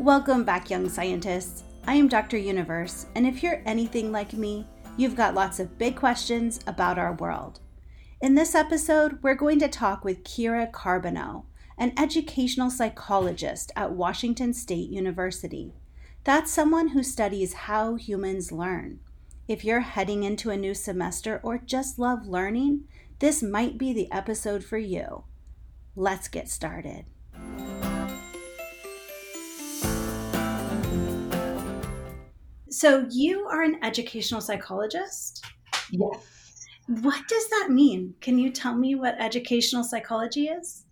Welcome back, young scientists. I am Dr. Universe, and if you're anything like me, you've got lots of big questions about our world. In this episode, we're going to talk with Kira Carbonneau, an educational psychologist at Washington State University. That's someone who studies how humans learn. If you're heading into a new semester or just love learning, this might be the episode for you. Let's get started. So, you are an educational psychologist? Yes. What does that mean? Can you tell me what educational psychology is?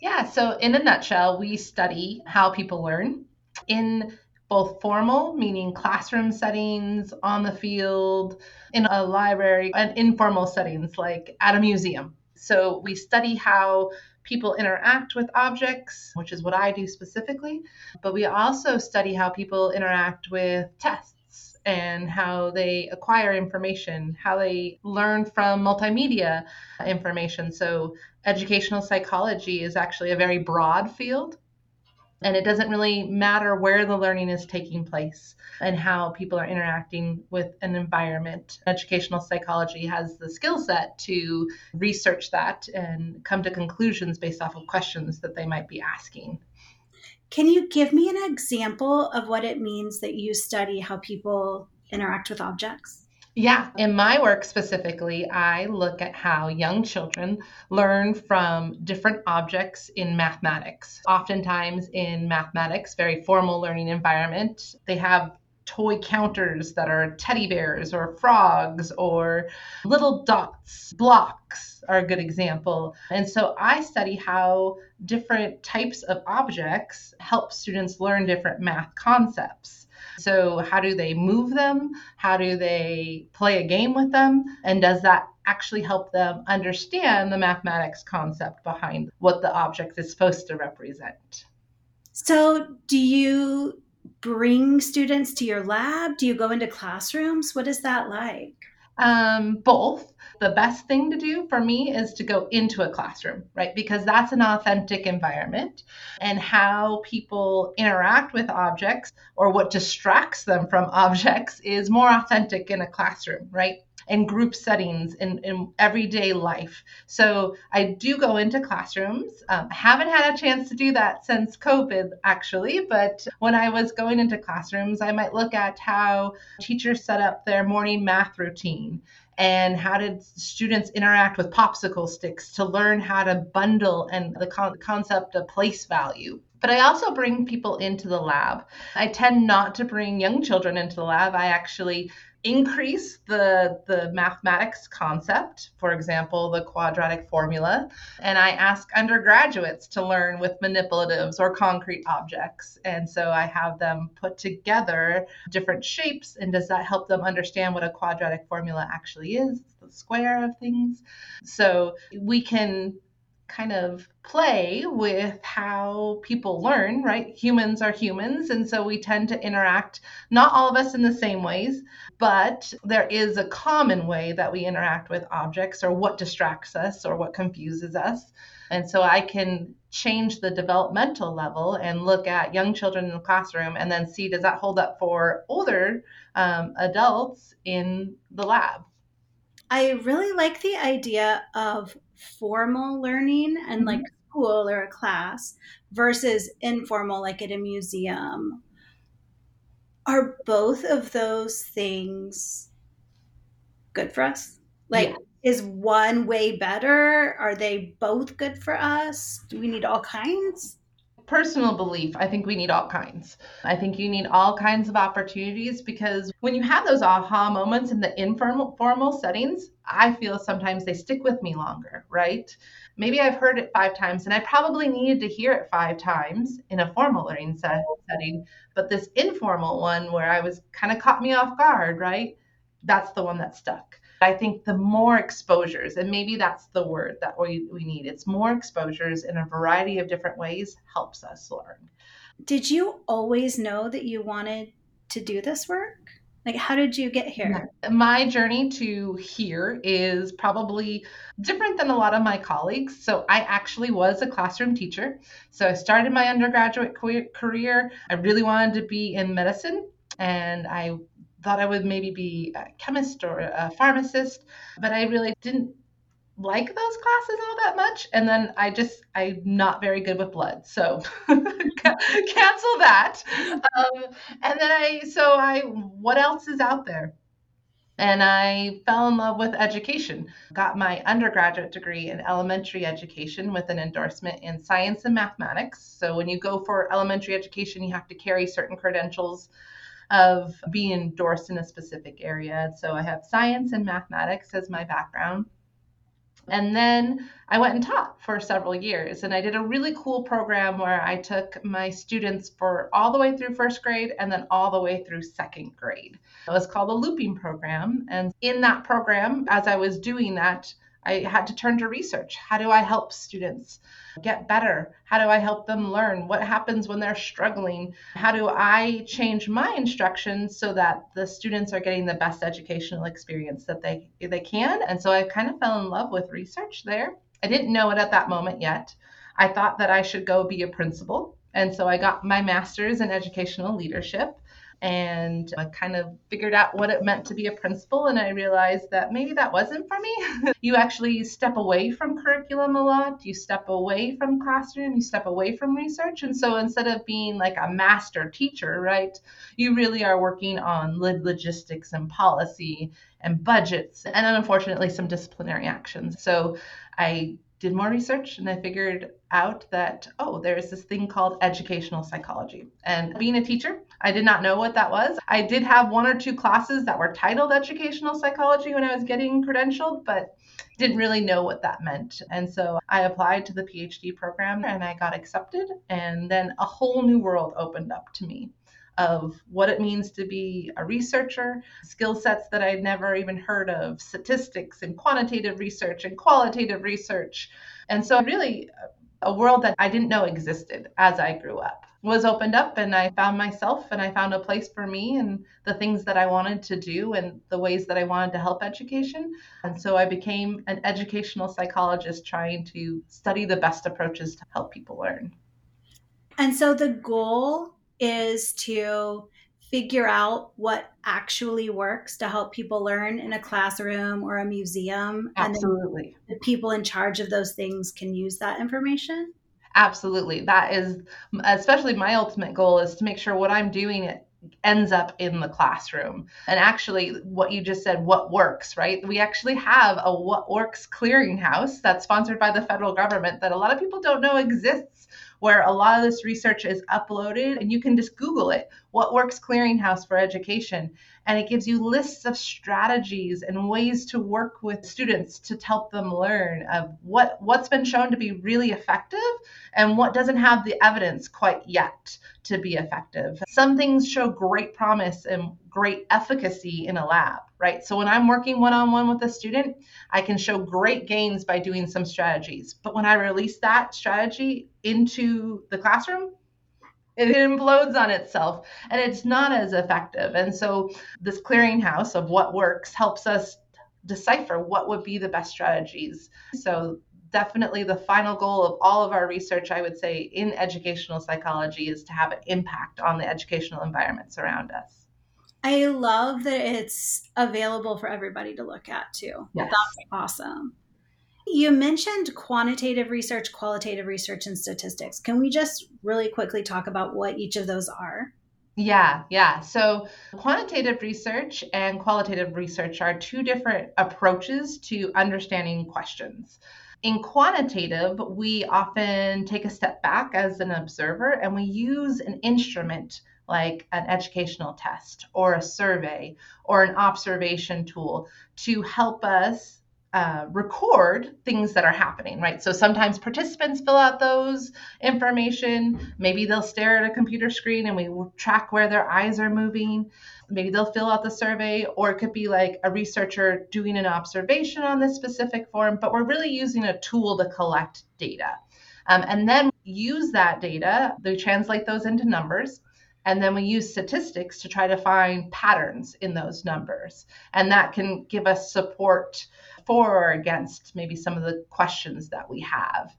Yeah, so in a nutshell, we study how people learn in both formal, meaning classroom settings, on the field, in a library, and informal settings like at a museum. So we study how people interact with objects, which is what I do specifically, but we also study how people interact with tests and how they acquire information, how they learn from multimedia information. So, educational psychology is actually a very broad field and it doesn't really matter where the learning is taking place and how people are interacting with an environment. Educational psychology has the skill set to research that and come to conclusions based off of questions that they might be asking. Can you give me an example of what it means that you study how people interact with objects? Yeah, in my work specifically, I look at how young children learn from different objects in mathematics. Oftentimes, in mathematics, very formal learning environment, they have toy counters that are teddy bears or frogs or little dots. Blocks are a good example. And so I study how different types of objects help students learn different math concepts. So, how do they move them? How do they play a game with them? And does that actually help them understand the mathematics concept behind what the object is supposed to represent? So, do you bring students to your lab? Do you go into classrooms? What is that like? Um, both. The best thing to do for me is to go into a classroom, right? Because that's an authentic environment. And how people interact with objects or what distracts them from objects is more authentic in a classroom, right? In group settings in, in everyday life. So I do go into classrooms. Um, haven't had a chance to do that since COVID, actually, but when I was going into classrooms, I might look at how teachers set up their morning math routine and how did students interact with popsicle sticks to learn how to bundle and the con- concept of place value but I also bring people into the lab. I tend not to bring young children into the lab. I actually increase the the mathematics concept for example the quadratic formula. And i ask undergraduates to learn with manipulatives or concrete objects. And so i have them put together different shapes. And does that help them understand what a quadratic formula actually is the square of things? So we can kind of play with how people learn, right? Humans are humans, and so we tend to interact, not all of us in the same ways, but there is a common way that we interact with objects or what distracts us or what confuses us. And so I can change the developmental level and look at young children in the classroom and then see does that hold up for older um, adults in the lab. I really like the idea of formal learning and like mm-hmm. school or a class versus informal, like at a museum. Are both of those things good for us? Like, yeah. is one way better? Are they both good for us? Do we need all kinds? Personal belief, I think we need all kinds. I think you need all kinds of opportunities because when you have those aha moments in the informal formal settings, I feel sometimes they stick with me longer, right? Maybe I've heard it five times and I probably needed to hear it five times in a formal learning set, setting, but this informal one where I was kind of caught me off guard, right? That's the one that stuck. I think the more exposures, and maybe that's the word that we, we need, it's more exposures in a variety of different ways helps us learn. Did you always know that you wanted to do this work? Like, how did you get here? My journey to here is probably different than a lot of my colleagues. So, I actually was a classroom teacher. So, I started my undergraduate career. I really wanted to be in medicine, and I thought I would maybe be a chemist or a pharmacist, but I really didn't like those classes all that much. And then i just i'm not very good with blood. So cancel that. Um, and then i so i what else is out there? And I fell in love with education. Got my undergraduate degree in elementary education with an endorsement in science and mathematics. So, when you go for elementary education, you have to carry certain credentials of being endorsed in a specific area. So, I have science and mathematics as my background. And then I went and taught for several years. And I did a really cool program where I took my students for all the way through first grade and then all the way through second grade. It was called the looping program. And in that program, as I was doing that, I had to turn to research. How do I help students get better? How do I help them learn? What happens when they're struggling? How do I change my instructions so that the students are getting the best educational experience that they they can? And so I kind of fell in love with research there. I didn't know it at that moment yet. I thought that I should go be a principal. And so I got my master's in educational leadership and I kind of figured out what it meant to be a principal. And I realized that maybe that wasn't for me. you actually step away from curriculum a lot, you step away from classroom, you step away from research. And so instead of being like a master teacher, right, you really are working on logistics and policy and budgets and unfortunately some disciplinary actions. So I did more research and I figured out that, oh, there's this thing called educational psychology. And being a teacher, I did not know what that was. I did have one or two classes that were titled educational psychology when I was getting credentialed, but didn't really know what that meant. And so I applied to the PhD program and I got accepted. And then a whole new world opened up to me of what it means to be a researcher, skill sets that I'd never even heard of, statistics and quantitative research and qualitative research. And so, really, a world that I didn't know existed as I grew up was opened up and I found myself and I found a place for me and the things that I wanted to do and the ways that I wanted to help education. And so I became an educational psychologist trying to study the best approaches to help people learn. And so the goal is to figure out what actually works to help people learn in a classroom or a museum. Absolutely. And the people in charge of those things can use that information. Absolutely. That is, especially my ultimate goal is to make sure what I'm doing ends up in the classroom. And actually, what you just said, what works, right? We actually have a What Works clearinghouse that's sponsored by the federal government that a lot of people don't know exists where a lot of this research is uploaded and you can just Google it. What works clearinghouse for education? And it gives you lists of strategies and ways to work with students to help them learn of what, what's been shown to be really effective and what doesn't have the evidence quite yet to be effective. Some things show great promise and great efficacy in a lab, right? So when I'm working one on one with a student, I can show great gains by doing some strategies. But when I release that strategy into the classroom, it implodes on itself and it's not as effective. And so, this clearinghouse of what works helps us decipher what would be the best strategies. So, definitely the final goal of all of our research, I would say, in educational psychology is to have an impact on the educational environments around us. I love that it's available for everybody to look at too. Yes. That's awesome. You mentioned quantitative research, qualitative research, and statistics. Can we just really quickly talk about what each of those are? Yeah, yeah. So quantitative research and qualitative research are two different approaches to understanding questions. In quantitative, we often take a step back as an observer and we use an instrument like an educational test or a survey or an observation tool to help us uh, record things that are happening, right? So sometimes participants fill out those information. Maybe they'll stare at a computer screen and we track where their eyes are moving. Maybe they'll fill out the survey, or it could be like a researcher doing an observation on this specific form, but we're really using a tool to collect data. Um, and then use that data, they translate those into numbers And then we use statistics to try to find patterns in those numbers. And that can give us support for or against maybe some of the questions that we have.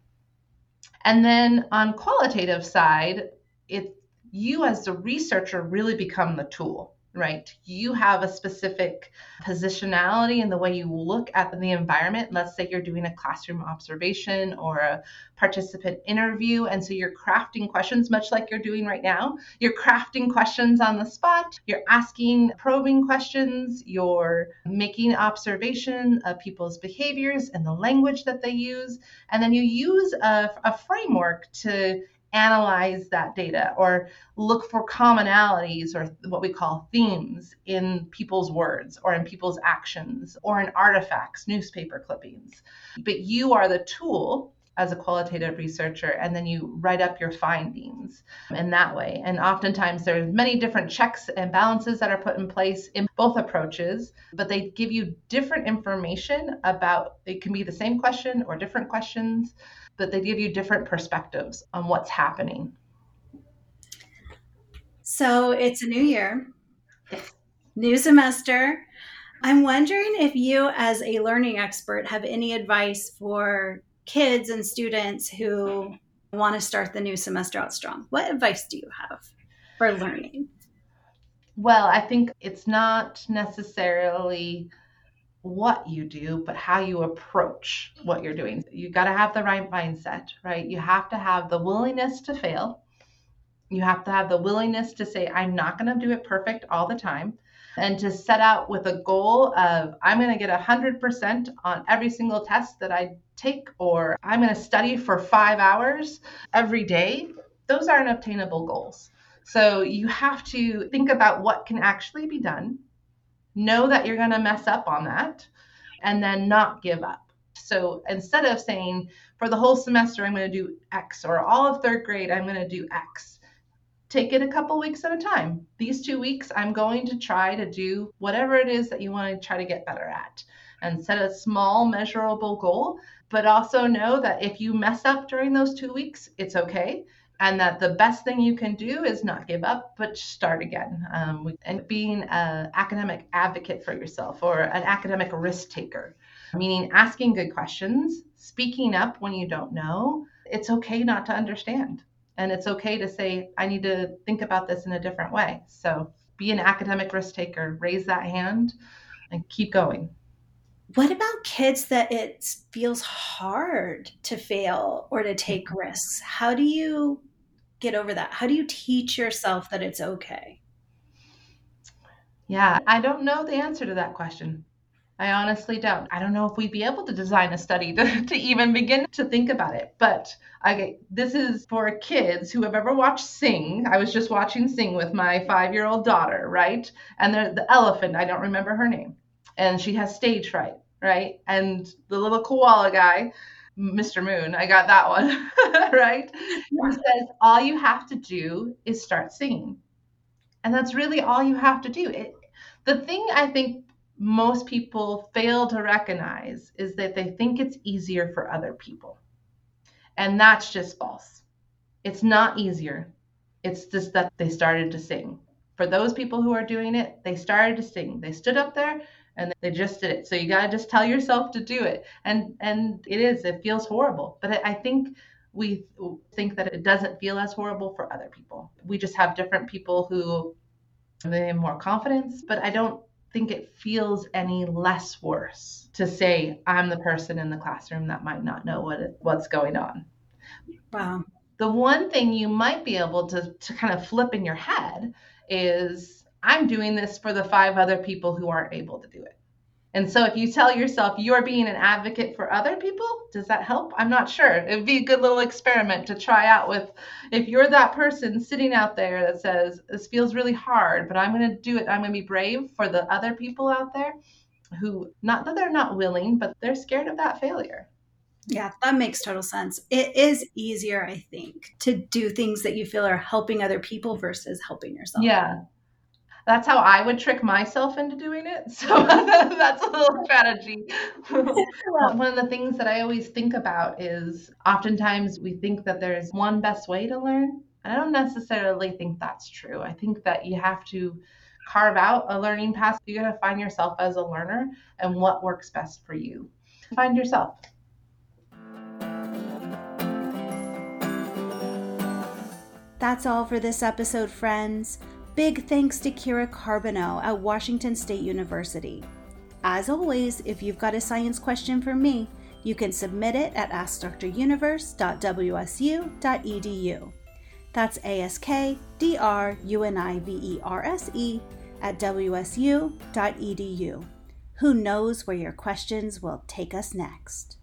And then on qualitative side, it you as the researcher really become the tool right? You have a specific positionality in the way you look at the environment. Let's say you're doing a classroom observation or a participant interview. And so you're crafting questions, much like you're doing right now. You're crafting questions on the spot, you're asking probing questions, you're making observation of people's behaviors and the language that they use. And then you use a, a framework to analyze that data or look for commonalities or what we call themes in people's words or in people's actions or in artifacts, newspaper clippings. But you are the tool as a qualitative researcher and then you write up your findings in that way and oftentimes there's many different checks and balances that are put in place in both approaches but they give you different information about it can be the same question or different questions but they give you different perspectives on what's happening. So it's a new year, new semester. I'm wondering if you, as a learning expert, have any advice for kids and students who want to start the new semester out strong. What advice do you have for learning? Well, I think it's not necessarily what you do, but how you approach what you're doing. You got to have the right mindset, right? You have to have the willingness to fail. You have to have the willingness to say, I'm not going to do it perfect all the time. And to set out with a goal of, I'm going to get 100% on every single test that I take, or I'm going to study for five hours every day. Those aren't obtainable goals. So you have to think about what can actually be done know that you're going to mess up on that and then not give up. So instead of saying for the whole semester, I'm going to do X or all of third grade, I'm going to do X, take it a couple weeks at a time. These two weeks, I'm going to try to do whatever it is that you want to try to get better at and set a small, measurable goal. But also know that if you mess up during those two weeks, it's okay and that the best thing you can do is not give up but start again um, and being an academic advocate for yourself or an academic risk taker meaning asking good questions speaking up when you don't know it's okay not to understand and it's okay to say i need to think about this in a different way so be an academic risk taker raise that hand and keep going what about kids that it feels hard to fail or to take mm-hmm. risks how do you get over that? How do you teach yourself that it's okay? Yeah, I don't know the answer to that question. I honestly don't. I don't know if we'd be able to design a study to, to even begin to think about it. But okay, this is for kids who have ever watched Sing. I was just watching Sing with my five year old daughter, right? And the, the elephant, I don't remember her name. And she has stage fright, right? And the little koala guy Mr. Moon. I got that one, right? He says, all you have to do is start singing. And that's really all you have to do. It, the thing I think most people fail to recognize is that they think it's easier for other people. And that's just false. It's not easier. It's just that they started to sing. For those people who are doing it, they started to sing. They stood up there and they just did it. So you got to just tell yourself to do it. And and it is it feels horrible, but I think we think that it doesn't feel as horrible for other people. We just have different people who they have more confidence, but I don't think it feels any less worse to say I'm the person in the classroom that might not know what it, what's going on. Wow. The one thing you might be able to to kind of flip in your head is I'm doing this for the five other people who aren't able to do it. And so if you tell yourself you're being an advocate for other people, does that help? I'm not sure. It would be a good little experiment to try out with if you're that person sitting out there that says, This feels really hard, but I'm going to do it. I'm going to be brave for the other people out there who, not that they're not willing, but they're scared of that failure. Yeah, that makes total sense. It is easier, I think, to do things that you feel are helping other people versus helping yourself. Yeah that's how I would trick myself into doing it. So that's a little strategy. One of the things that I always think about is oftentimes we think that there's one best way to learn, And I don't necessarily think that's true. I think that you have to carve out a learning path. You got to find yourself as a learner and what works best for you. Find yourself. That's all for this episode, friends. Big thanks to Kira Carbonneau at Washington State University. As always, if you've got a science question for me, you can submit it at askdruniverse.wsu.edu. That's A S K D R U N I V E R S E at wsu.edu. Who knows where your questions will take us next?